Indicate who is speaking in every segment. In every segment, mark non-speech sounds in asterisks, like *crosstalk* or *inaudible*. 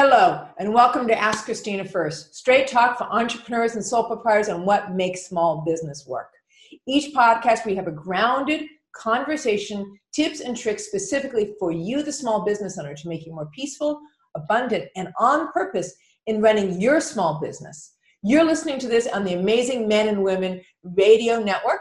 Speaker 1: Hello, and welcome to Ask Christina First, straight talk for entrepreneurs and sole proprietors on what makes small business work. Each podcast, we have a grounded conversation, tips, and tricks specifically for you, the small business owner, to make you more peaceful, abundant, and on purpose in running your small business. You're listening to this on the Amazing Men and Women Radio Network,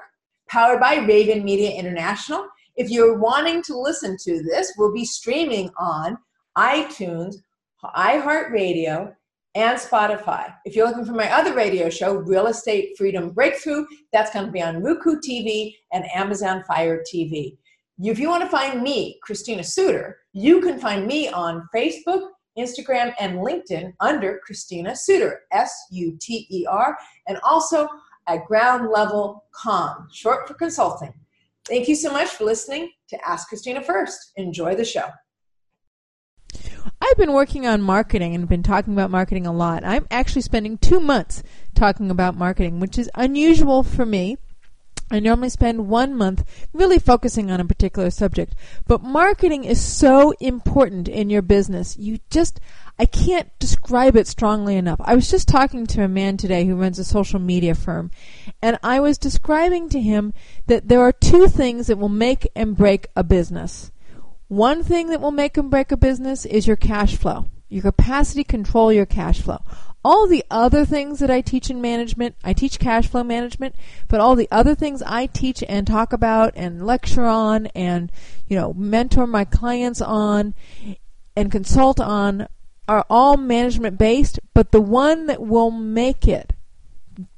Speaker 1: powered by Raven Media International. If you're wanting to listen to this, we'll be streaming on iTunes iHeartRadio, and Spotify. If you're looking for my other radio show, Real Estate Freedom Breakthrough, that's going to be on Roku TV and Amazon Fire TV. If you want to find me, Christina Suter, you can find me on Facebook, Instagram, and LinkedIn under Christina Suter, S U T E R, and also at Ground Level Com, short for consulting. Thank you so much for listening to Ask Christina First. Enjoy the show.
Speaker 2: I've been working on marketing and been talking about marketing a lot. I'm actually spending two months talking about marketing, which is unusual for me. I normally spend one month really focusing on a particular subject. But marketing is so important in your business. You just, I can't describe it strongly enough. I was just talking to a man today who runs a social media firm, and I was describing to him that there are two things that will make and break a business. One thing that will make and break a business is your cash flow, your capacity control your cash flow. All the other things that I teach in management, I teach cash flow management, but all the other things I teach and talk about and lecture on and, you know, mentor my clients on and consult on are all management based, but the one that will make it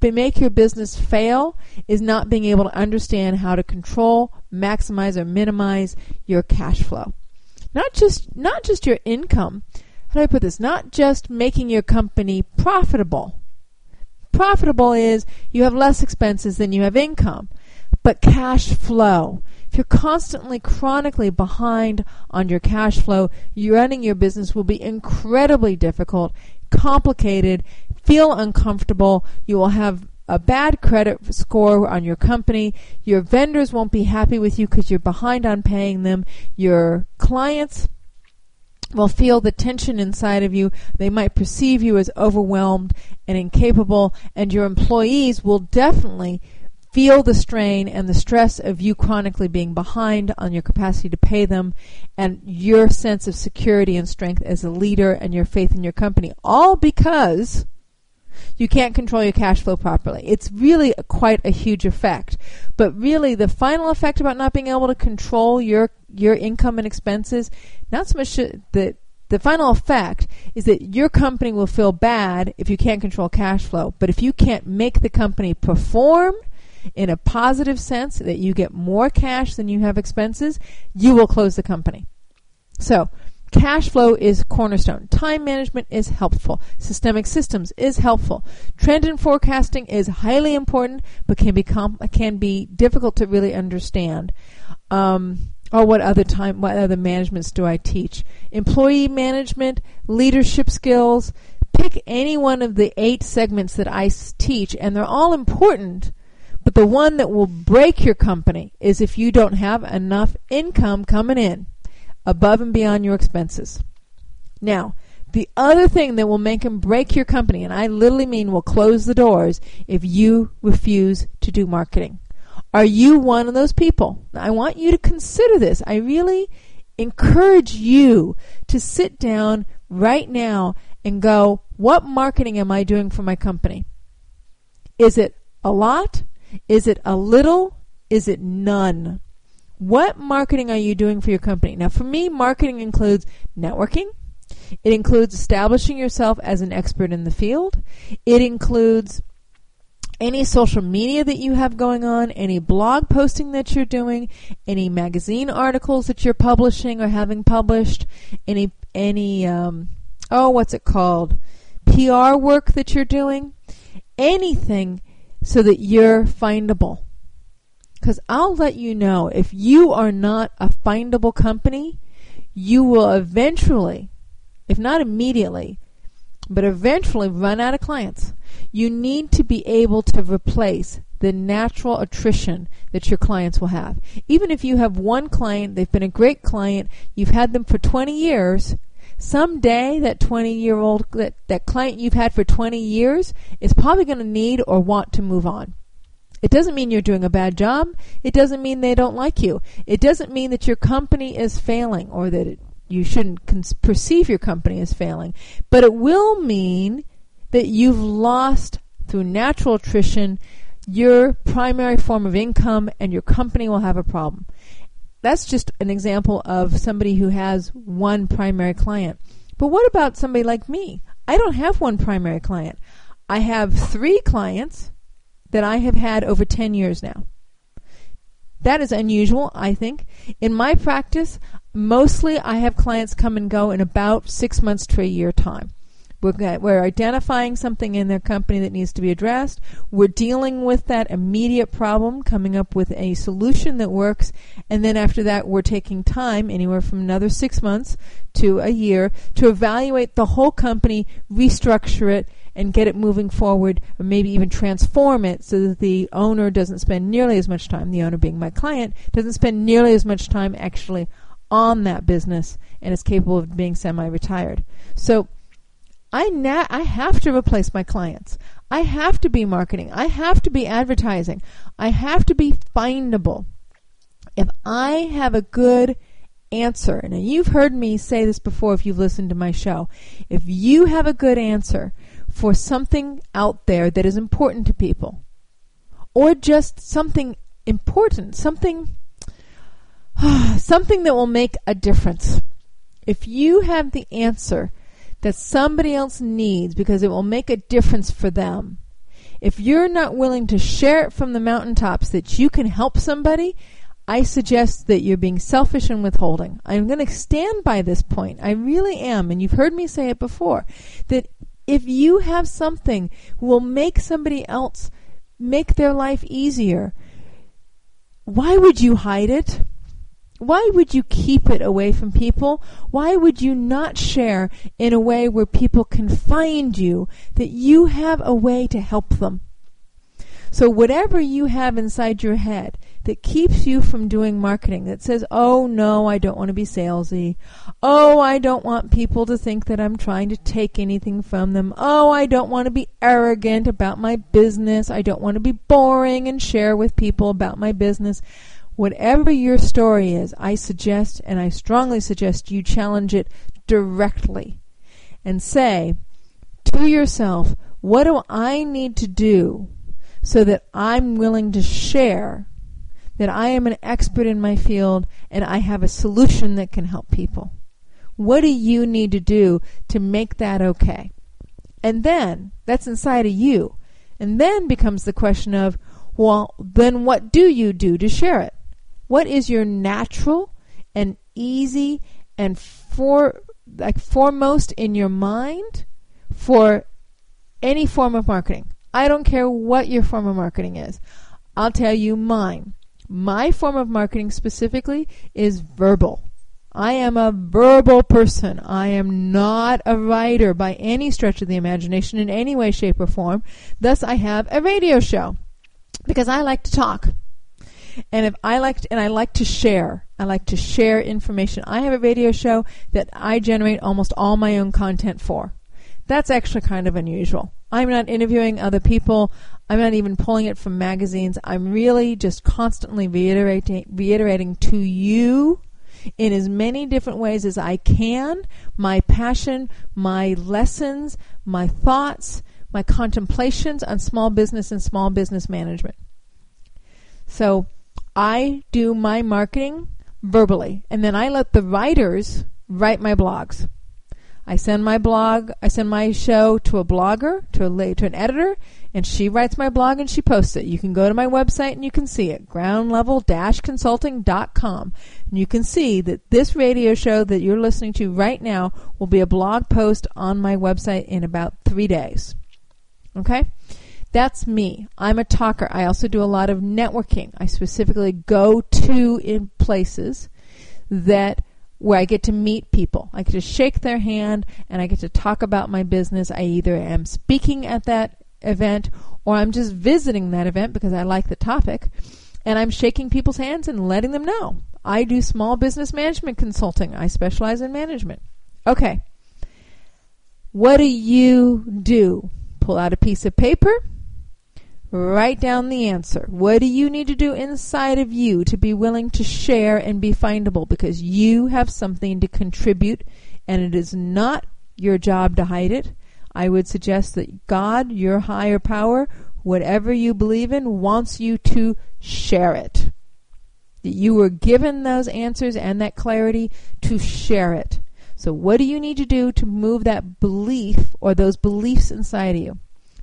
Speaker 2: make your business fail is not being able to understand how to control, maximize, or minimize your cash flow. Not just not just your income. How do I put this? Not just making your company profitable. Profitable is you have less expenses than you have income, but cash flow. If you're constantly, chronically behind on your cash flow, running your business will be incredibly difficult, complicated, feel uncomfortable. You will have a bad credit score on your company. Your vendors won't be happy with you because you're behind on paying them. Your clients will feel the tension inside of you. They might perceive you as overwhelmed and incapable, and your employees will definitely feel the strain and the stress of you chronically being behind on your capacity to pay them and your sense of security and strength as a leader and your faith in your company. All because you can't control your cash flow properly. It's really quite a huge effect. But really, the final effect about not being able to control your your income and expenses, not so much that the final effect is that your company will feel bad if you can't control cash flow. But if you can't make the company perform in a positive sense, that you get more cash than you have expenses, you will close the company. So, Cash flow is cornerstone. Time management is helpful. Systemic systems is helpful. Trend and forecasting is highly important, but can be can be difficult to really understand. Um, or what other time? What other managements do I teach? Employee management, leadership skills. Pick any one of the eight segments that I teach, and they're all important. But the one that will break your company is if you don't have enough income coming in above and beyond your expenses. Now, the other thing that will make and break your company, and I literally mean will close the doors if you refuse to do marketing. Are you one of those people? I want you to consider this. I really encourage you to sit down, right now and go, what marketing am I doing for my company? Is it a lot? Is it a little? Is it none? What marketing are you doing for your company? Now, for me, marketing includes networking. It includes establishing yourself as an expert in the field. It includes any social media that you have going on, any blog posting that you're doing, any magazine articles that you're publishing or having published, any any um, oh, what's it called? PR work that you're doing, anything so that you're findable. Because I'll let you know if you are not a findable company, you will eventually, if not immediately, but eventually run out of clients. You need to be able to replace the natural attrition that your clients will have. Even if you have one client, they've been a great client, you've had them for 20 years, someday that 20 year old that, that client you've had for 20 years is probably going to need or want to move on it doesn't mean you're doing a bad job it doesn't mean they don't like you it doesn't mean that your company is failing or that it, you shouldn't perceive your company as failing but it will mean that you've lost through natural attrition your primary form of income and your company will have a problem that's just an example of somebody who has one primary client. But what about somebody like me? I don't have one primary client. I have three clients that I have had over 10 years now. That is unusual, I think. In my practice, mostly I have clients come and go in about six months to a year time. We're, identifying something in their company that needs to be addressed. We're dealing with that immediate problem, coming up with a solution that works, and then after that, we're taking time, anywhere from another six months to a year, to evaluate the whole company, restructure it, and get it moving forward, or maybe even transform it so that the owner doesn't spend nearly as much time, the owner being my client, doesn't spend nearly as much time actually on that business and is capable of being semi retired. So, I na- I have to replace my clients. I have to be marketing. I have to be advertising. I have to be findable. If I have a good answer, and you've heard me say this before if you've listened to my show, if you have a good answer for something out there that is important to people, or just something important, something *sighs* something that will make a difference. If you have the answer that somebody else needs because it will make a difference for them. If you're not willing to share it from the mountaintops that you can help somebody, I suggest that you're being selfish and withholding. I'm going to stand by this point. I really am. And you've heard me say it before that if you have something will make somebody else make their life easier, why would you hide it? Why would you keep it away from people? Why would you not share in a way where people can find you that you have a way to help them? So, whatever you have inside your head that keeps you from doing marketing, that says, oh no, I don't want to be salesy. Oh, I don't want people to think that I'm trying to take anything from them. Oh, I don't want to be arrogant about my business. I don't want to be boring and share with people about my business. Whatever your story is, I suggest and I strongly suggest you challenge it directly and say to yourself, what do I need to do so that I'm willing to share that I am an expert in my field and I have a solution that can help people? What do you need to do to make that okay? And then that's inside of you. And then becomes the question of, well, then what do you do to share it? What is your natural and easy and for like foremost in your mind for any form of marketing? I don't care what your form of marketing is. I'll tell you mine. My form of marketing specifically is verbal. I am a verbal person. I am not a writer by any stretch of the imagination in any way, shape, or form. Thus, I have a radio show because I like to talk. And if I like to, and I like to share, I like to share information. I have a radio show that I generate almost all my own content for. That's actually kind of unusual. I'm not interviewing other people. I'm not even pulling it from magazines. I'm really just constantly reiterating, reiterating to you in as many different ways as I can my passion, my lessons, my thoughts, my contemplations on small business and small business management. So I do my marketing verbally, and then I let the writers write my blogs. I send my blog, I send my show to a blogger, to a to an editor, and she writes my blog and she posts it. You can go to my website and you can see it, groundlevel-consulting.com. And you can see that this radio show that you're listening to right now will be a blog post on my website in about 3 days. Okay? That's me. I'm a talker. I also do a lot of networking. I specifically go to in places that where I get to meet people. I get to shake their hand and I get to talk about my business. I either am speaking at that event or I'm just visiting that event because I like the topic and I'm shaking people's hands and letting them know. I do small business management consulting. I specialize in management. Okay. What do you do? Pull out a piece of paper Write down the answer. What do you need to do inside of you to be willing to share and be findable? Because you have something to contribute, and it is not your job to hide it. I would suggest that God, your higher power, whatever you believe in, wants you to share it. That you were given those answers and that clarity to share it. So, what do you need to do to move that belief or those beliefs inside of you?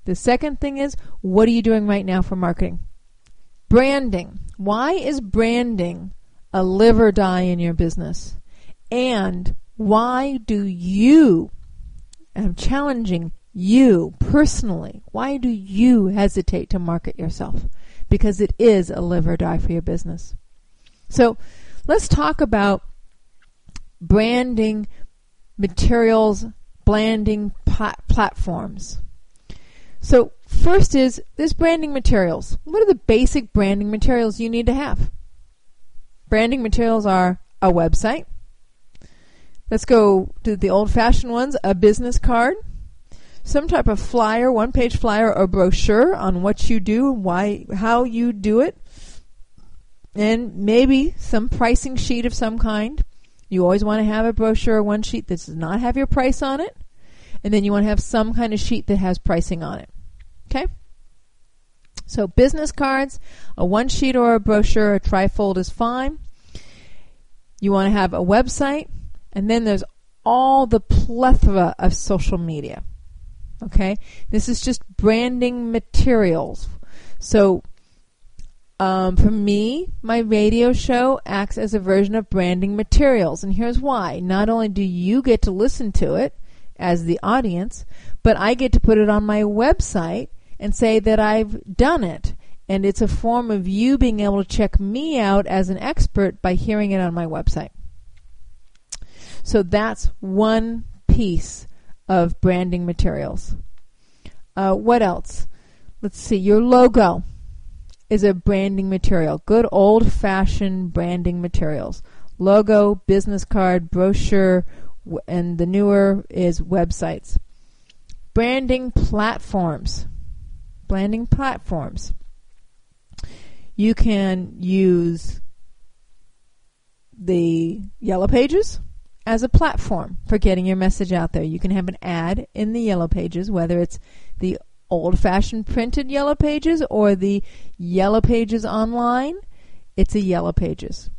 Speaker 2: The second thing is, what are you doing right now for marketing? Branding. Why is branding a live or die in your business? And why do you, I'm challenging you personally, why do you hesitate to market yourself? Because it is a live or die for your business. So let's talk about branding materials, branding platforms. So, first is this branding materials. What are the basic branding materials you need to have? Branding materials are a website. Let's go to the old fashioned ones a business card, some type of flyer, one page flyer or brochure on what you do, why, how you do it, and maybe some pricing sheet of some kind. You always want to have a brochure or one sheet that does not have your price on it, and then you want to have some kind of sheet that has pricing on it. Okay? So business cards, a one sheet or a brochure, a trifold is fine. You want to have a website, and then there's all the plethora of social media. Okay? This is just branding materials. So um, for me, my radio show acts as a version of branding materials, and here's why. Not only do you get to listen to it as the audience, but I get to put it on my website and say that I've done it. And it's a form of you being able to check me out as an expert by hearing it on my website. So that's one piece of branding materials. Uh, what else? Let's see. Your logo is a branding material. Good old fashioned branding materials. Logo, business card, brochure, and the newer is websites. Branding platforms branding platforms. You can use the Yellow Pages as a platform for getting your message out there. You can have an ad in the Yellow Pages, whether it's the old fashioned printed Yellow Pages or the Yellow Pages online. It's a Yellow Pages.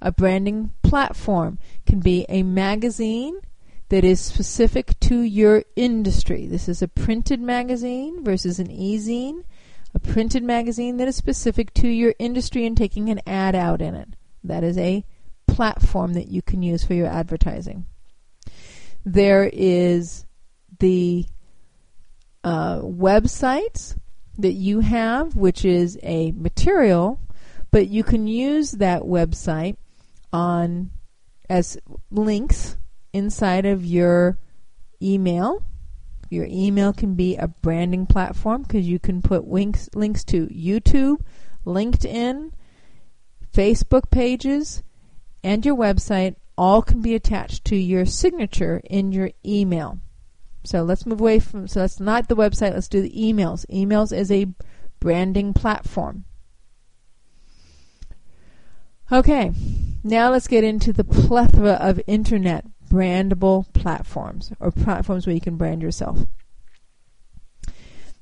Speaker 2: A branding platform can be a magazine that is specific to your industry. This is a printed magazine versus an e-zine. A printed magazine that is specific to your industry and taking an ad out in it. That is a platform that you can use for your advertising. There is the uh, websites that you have, which is a material, but you can use that website on as links inside of your email. Your email can be a branding platform because you can put links links to YouTube, LinkedIn, Facebook pages, and your website all can be attached to your signature in your email. So let's move away from so that's not the website, let's do the emails. Emails is a branding platform. Okay, now let's get into the plethora of internet brandable platforms or platforms where you can brand yourself.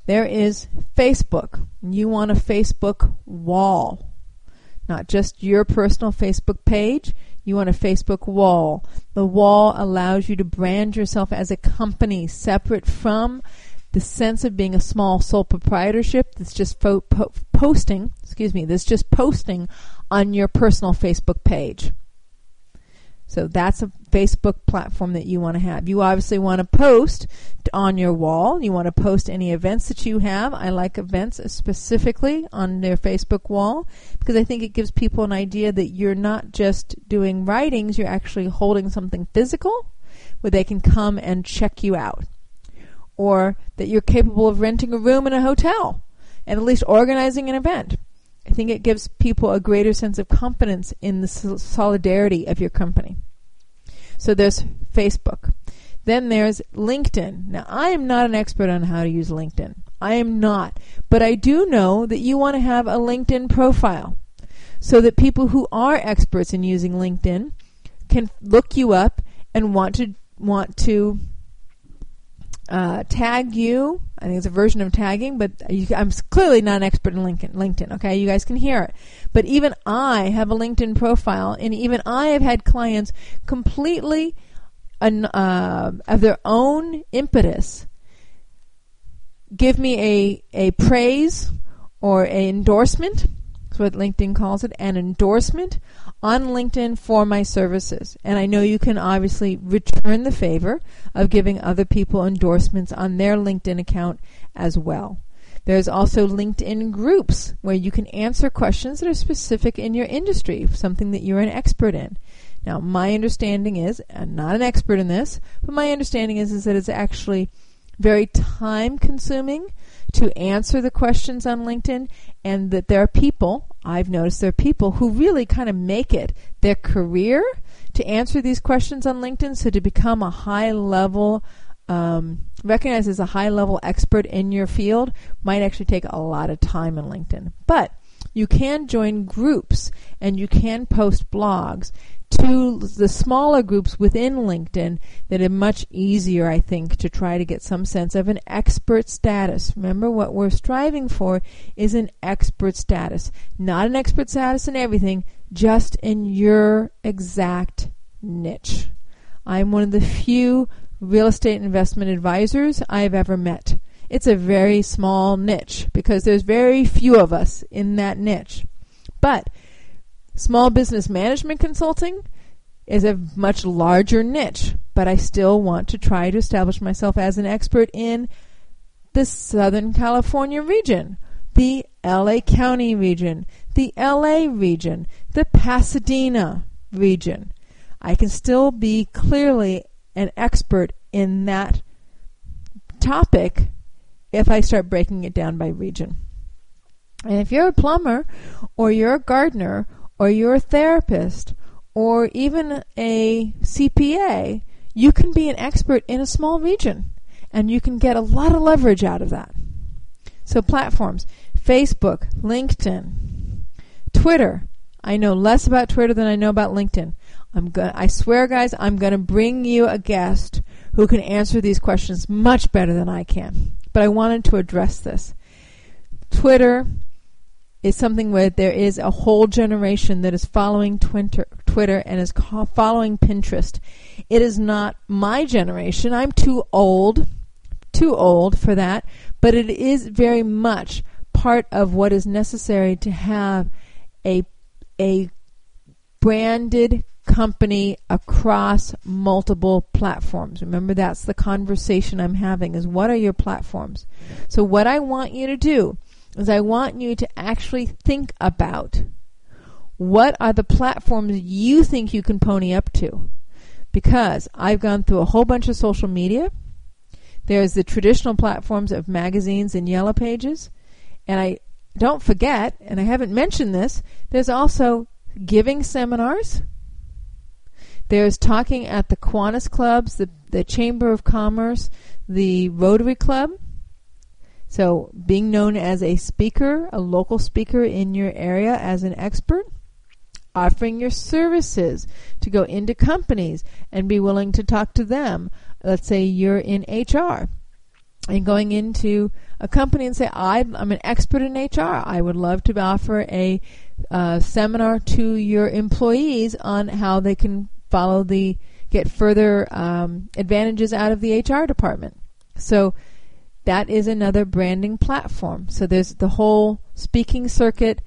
Speaker 2: There is Facebook. You want a Facebook wall, not just your personal Facebook page. You want a Facebook wall. The wall allows you to brand yourself as a company separate from the sense of being a small sole proprietorship that's just fo- po- posting, excuse me, that's just posting on your personal Facebook page. So that's a Facebook platform that you want to have. You obviously want to post on your wall. You want to post any events that you have. I like events specifically on their Facebook wall because I think it gives people an idea that you're not just doing writings, you're actually holding something physical where they can come and check you out. Or that you're capable of renting a room in a hotel and at least organizing an event. I think it gives people a greater sense of confidence in the solidarity of your company. So there's Facebook. Then there's LinkedIn. Now, I am not an expert on how to use LinkedIn. I am not. But I do know that you want to have a LinkedIn profile so that people who are experts in using LinkedIn can look you up and want to want to uh, tag you. I think it's a version of tagging, but you, I'm clearly not an expert in LinkedIn, LinkedIn. Okay, you guys can hear it. But even I have a LinkedIn profile, and even I have had clients completely uh, of their own impetus give me a a praise or an endorsement. That's what LinkedIn calls it, an endorsement on LinkedIn for my services. And I know you can obviously return the favor of giving other people endorsements on their LinkedIn account as well. There's also LinkedIn groups where you can answer questions that are specific in your industry, something that you're an expert in. Now, my understanding is, I'm not an expert in this, but my understanding is, is that it's actually very time consuming to answer the questions on LinkedIn, and that there are people, I've noticed there are people who really kind of make it their career to answer these questions on LinkedIn. So to become a high level, um, recognized as a high level expert in your field might actually take a lot of time in LinkedIn. But you can join groups and you can post blogs to the smaller groups within LinkedIn that are much easier, I think, to try to get some sense of an expert status. Remember, what we're striving for is an expert status, not an expert status in everything, just in your exact niche. I'm one of the few real estate investment advisors I've ever met. It's a very small niche because there's very few of us in that niche. But Small business management consulting is a much larger niche, but I still want to try to establish myself as an expert in the Southern California region, the LA County region, the LA region, the Pasadena region. I can still be clearly an expert in that topic if I start breaking it down by region. And if you're a plumber or you're a gardener or you're a therapist or even a CPA, you can be an expert in a small region and you can get a lot of leverage out of that. So platforms, Facebook, LinkedIn, Twitter. I know less about Twitter than I know about LinkedIn. I'm going I swear guys, I'm going to bring you a guest who can answer these questions much better than I can. But I wanted to address this. Twitter, is something where there is a whole generation that is following Twitter, Twitter and is following Pinterest. It is not my generation. I'm too old, too old for that, but it is very much part of what is necessary to have a a branded company across multiple platforms. Remember that's the conversation I'm having is what are your platforms? So what I want you to do is I want you to actually think about what are the platforms you think you can pony up to. Because I've gone through a whole bunch of social media. There's the traditional platforms of magazines and yellow pages. And I don't forget, and I haven't mentioned this, there's also giving seminars. There's talking at the Kiwanis clubs, the, the Chamber of Commerce, the Rotary Club. So, being known as a speaker, a local speaker in your area as an expert, offering your services to go into companies and be willing to talk to them. Let's say you're in HR and going into a company and say, I'm an expert in HR. I would love to offer a uh, seminar to your employees on how they can follow the get further um, advantages out of the HR department. So that is another branding platform. So there's the whole speaking circuit,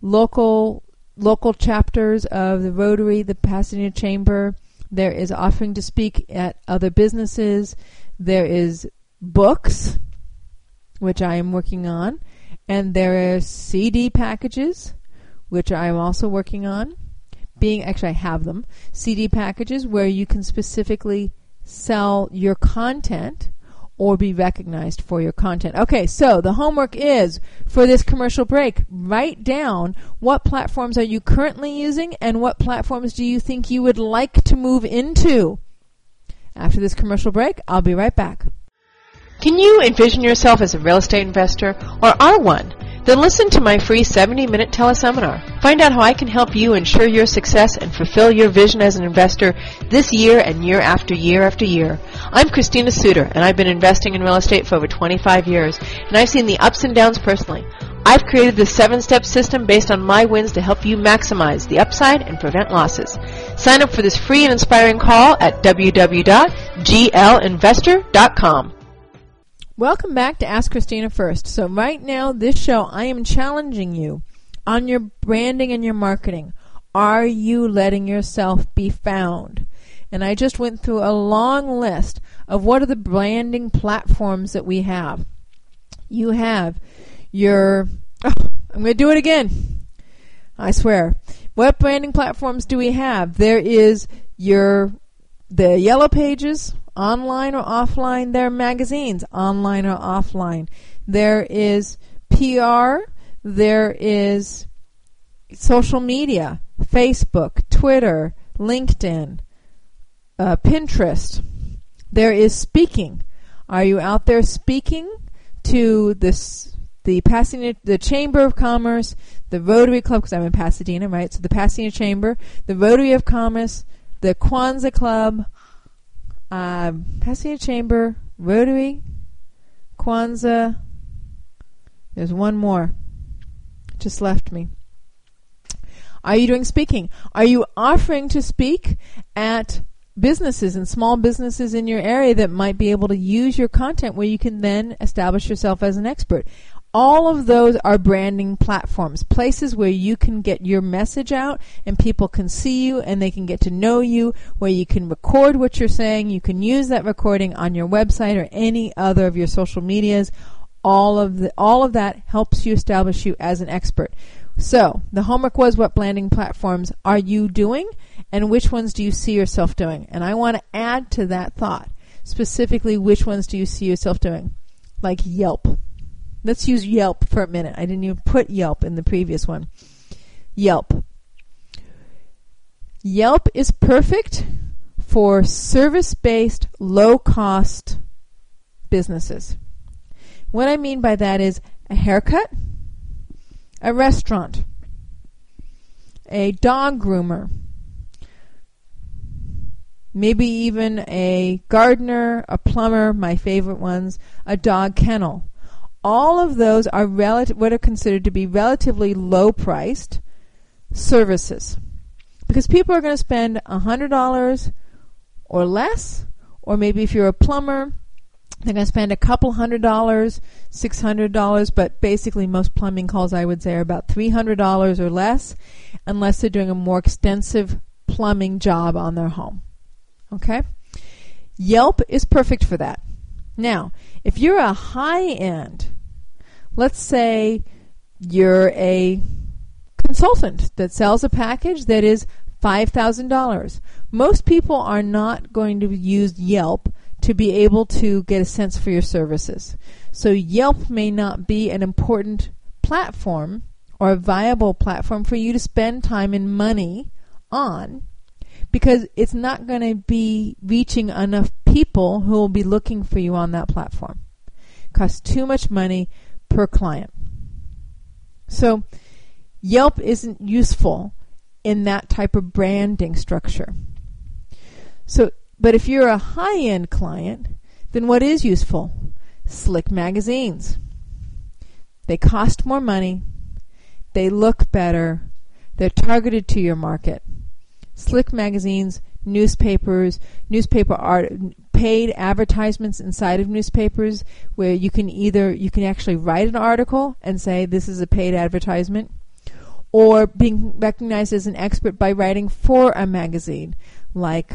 Speaker 2: local local chapters of the Rotary, the Pasadena Chamber. There is offering to speak at other businesses. There is books, which I am working on, and there are CD packages, which I am also working on. Being actually, I have them CD packages where you can specifically sell your content or be recognized for your content. Okay, so the homework is for this commercial break, write down what platforms are you currently using and what platforms do you think you would like to move into. After this commercial break, I'll be right back.
Speaker 3: Can you envision yourself as a real estate investor or are one? Then listen to my free 70 minute teleseminar. Find out how I can help you ensure your success and fulfill your vision as an investor this year and year after year after year. I'm Christina Suter and I've been investing in real estate for over 25 years and I've seen the ups and downs personally. I've created this seven-step system based on my wins to help you maximize the upside and prevent losses. Sign up for this free and inspiring call at www.glinvestor.com.
Speaker 2: Welcome back to Ask Christina First. So, right now, this show, I am challenging you on your branding and your marketing. Are you letting yourself be found? And I just went through a long list of what are the branding platforms that we have. You have your, oh, I'm going to do it again. I swear. What branding platforms do we have? There is your, the yellow pages, online or offline. There are magazines, online or offline. There is PR. There is social media, Facebook, Twitter, LinkedIn, uh, Pinterest. There is speaking. Are you out there speaking to this the Pasadena, the Chamber of Commerce, the Rotary Club, because I'm in Pasadena, right? So the Pasadena Chamber, the Rotary of Commerce, the Kiwanis Club, uh, Pasadena Chamber, Rotary, Kiwanis. There's one more. Just left me. Are you doing speaking? Are you offering to speak at businesses and small businesses in your area that might be able to use your content where you can then establish yourself as an expert? All of those are branding platforms, places where you can get your message out and people can see you and they can get to know you, where you can record what you're saying. You can use that recording on your website or any other of your social medias. All of the, all of that helps you establish you as an expert. So, the homework was what branding platforms are you doing and which ones do you see yourself doing? And I want to add to that thought, specifically which ones do you see yourself doing? Like Yelp. Let's use Yelp for a minute. I didn't even put Yelp in the previous one. Yelp. Yelp is perfect for service based, low cost businesses. What I mean by that is a haircut, a restaurant, a dog groomer, maybe even a gardener, a plumber, my favorite ones, a dog kennel all of those are what are considered to be relatively low priced services. Because people are going to spend $100 or less, or maybe if you're a plumber, they're going to spend a couple hundred dollars, six hundred dollars, but basically most plumbing calls I would say are about three hundred dollars or less, unless they're doing a more extensive plumbing job on their home. Okay? Yelp is perfect for that. Now, if you're a high end, let's say you're a consultant that sells a package that is $5,000. Most people are not going to use Yelp to be able to get a sense for your services. So Yelp may not be an important platform or a viable platform for you to spend time and money on because it's not going to be reaching enough people who will be looking for you on that platform. Costs too much money per client. So Yelp isn't useful in that type of branding structure. So, but if you're a high end client, then what is useful? Slick magazines. They cost more money, they look better, they're targeted to your market. Slick magazines, newspapers, newspaper art, paid advertisements inside of newspapers where you can either you can actually write an article and say this is a paid advertisement or being recognized as an expert by writing for a magazine like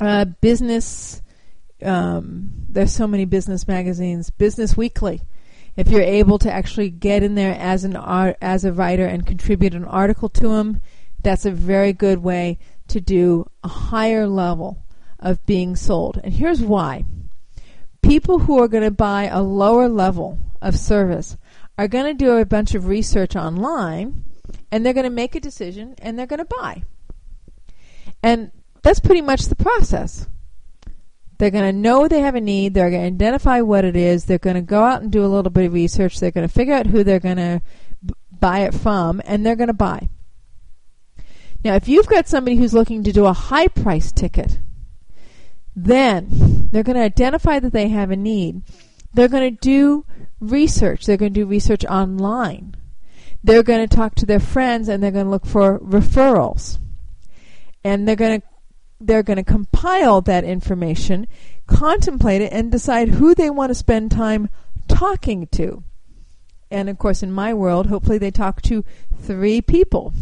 Speaker 2: uh, business um, there's so many business magazines business weekly. If you're able to actually get in there as an art, as a writer and contribute an article to them that's a very good way to do a higher level of being sold. And here's why. People who are going to buy a lower level of service are going to do a bunch of research online and they're going to make a decision and they're going to buy. And that's pretty much the process. They're going to know they have a need. They're going to identify what it is. They're going to go out and do a little bit of research. They're going to figure out who they're going to buy it from, and they're going to buy. Now, if you've got somebody who's looking to do a high price ticket, then they're going to identify that they have a need. They're going to do research. They're going to do research online. They're going to talk to their friends and they're going to look for referrals. And they're going to they're going to compile that information, contemplate it and decide who they want to spend time talking to. And of course in my world, hopefully they talk to 3 people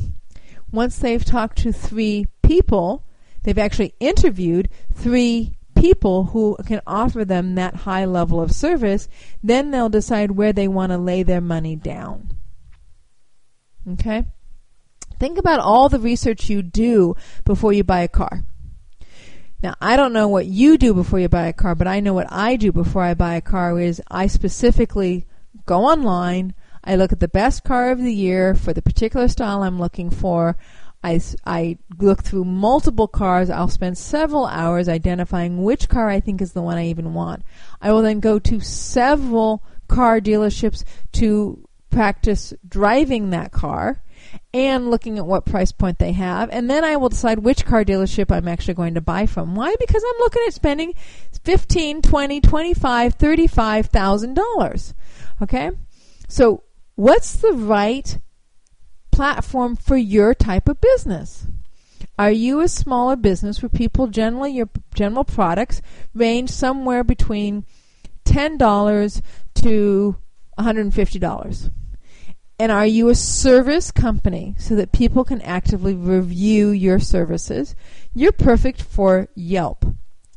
Speaker 2: once they've talked to three people, they've actually interviewed three people who can offer them that high level of service, then they'll decide where they want to lay their money down. Okay? Think about all the research you do before you buy a car. Now, I don't know what you do before you buy a car, but I know what I do before I buy a car is I specifically go online, I look at the best car of the year for the particular style I'm looking for. I, I look through multiple cars. I'll spend several hours identifying which car I think is the one I even want. I will then go to several car dealerships to practice driving that car and looking at what price point they have and then I will decide which car dealership I'm actually going to buy from. Why? Because I'm looking at spending fifteen, twenty, twenty-five, thirty-five thousand dollars. Okay? So what's the right platform for your type of business? Are you a smaller business where people generally your general products range somewhere between ten dollars to $150? And are you a service company so that people can actively review your services? You're perfect for Yelp.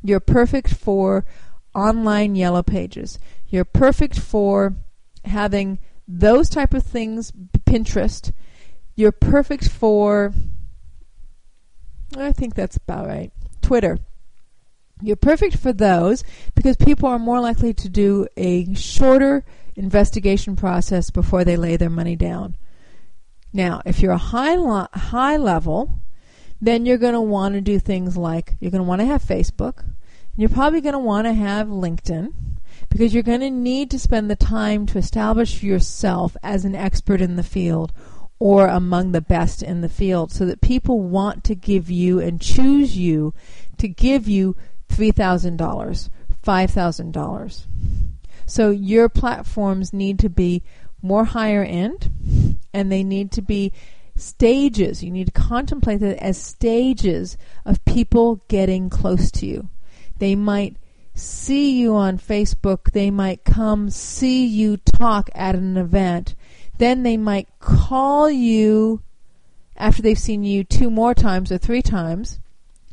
Speaker 2: You're perfect for online yellow pages. You're perfect for having those type of things, Pinterest, you're perfect for. I think that's about right. Twitter. You're perfect for those because people are more likely to do a shorter investigation process before they lay their money down. Now, if you're a high lo- high level, then you're going to want to do things like you're going to want to have Facebook, and you're probably going to want to have LinkedIn, because you're going to need to spend the time to establish yourself as an expert in the field or among the best in the field so that people want to give you and choose you to give you $3,000, $5,000. So your platforms need to be more higher end and they need to be stages. You need to contemplate it as stages of people getting close to you. They might see you on Facebook. They might come see you talk at an event. Then they might call you after they've seen you two more times or three times,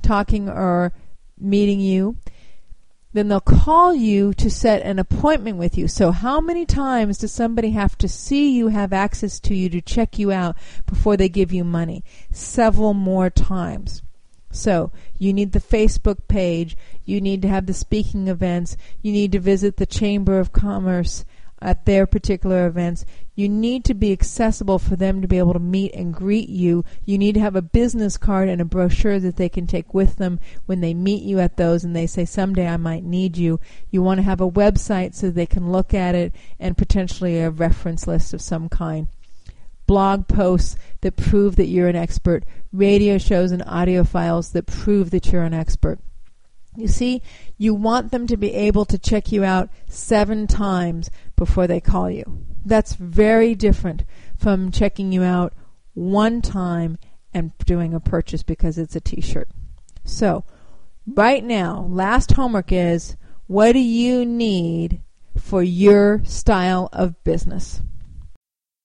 Speaker 2: talking or meeting you. Then they'll call you to set an appointment with you. So, how many times does somebody have to see you, have access to you, to check you out before they give you money? Several more times. So you need the Facebook page, you need to have the speaking events, you need to visit the Chamber of Commerce at their particular events. You need to be accessible for them to be able to meet and greet you. You need to have a business card and a brochure that they can take with them when they meet you at those and they say, someday I might need you. You want to have a website so they can look at it and potentially a reference list of some kind blog posts that prove that you're an expert, radio shows and audio files that prove that you're an expert. You see, you want them to be able to check you out seven times before they call you. That's very different from checking you out one time and doing a purchase because it's a t shirt. So, right now, last homework is what do you need for your style of business?